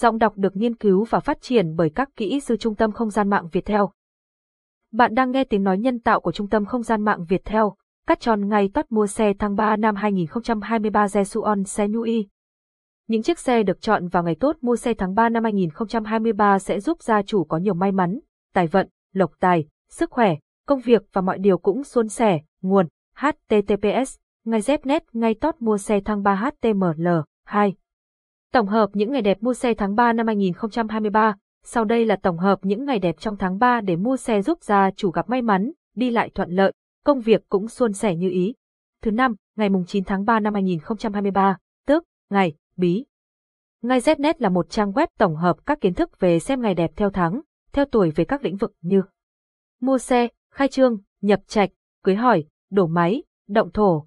Giọng đọc được nghiên cứu và phát triển bởi các kỹ sư Trung tâm Không gian mạng Việt Theo. Bạn đang nghe tiếng nói nhân tạo của Trung tâm Không gian mạng Việt Theo. Cắt tròn ngày tốt mua xe tháng 3 năm 2023 Jesuon xe Nui. Những chiếc xe được chọn vào ngày tốt mua xe tháng 3 năm 2023 sẽ giúp gia chủ có nhiều may mắn, tài vận, lộc tài, sức khỏe, công việc và mọi điều cũng suôn sẻ. Nguồn https ngay dép net ngay tốt mua xe tháng 3 html 2 Tổng hợp những ngày đẹp mua xe tháng 3 năm 2023, sau đây là tổng hợp những ngày đẹp trong tháng 3 để mua xe giúp gia chủ gặp may mắn, đi lại thuận lợi, công việc cũng suôn sẻ như ý. Thứ năm, ngày 9 tháng 3 năm 2023, tức, ngày, bí. Ngay Znet là một trang web tổng hợp các kiến thức về xem ngày đẹp theo tháng, theo tuổi về các lĩnh vực như mua xe, khai trương, nhập trạch, cưới hỏi, đổ máy, động thổ,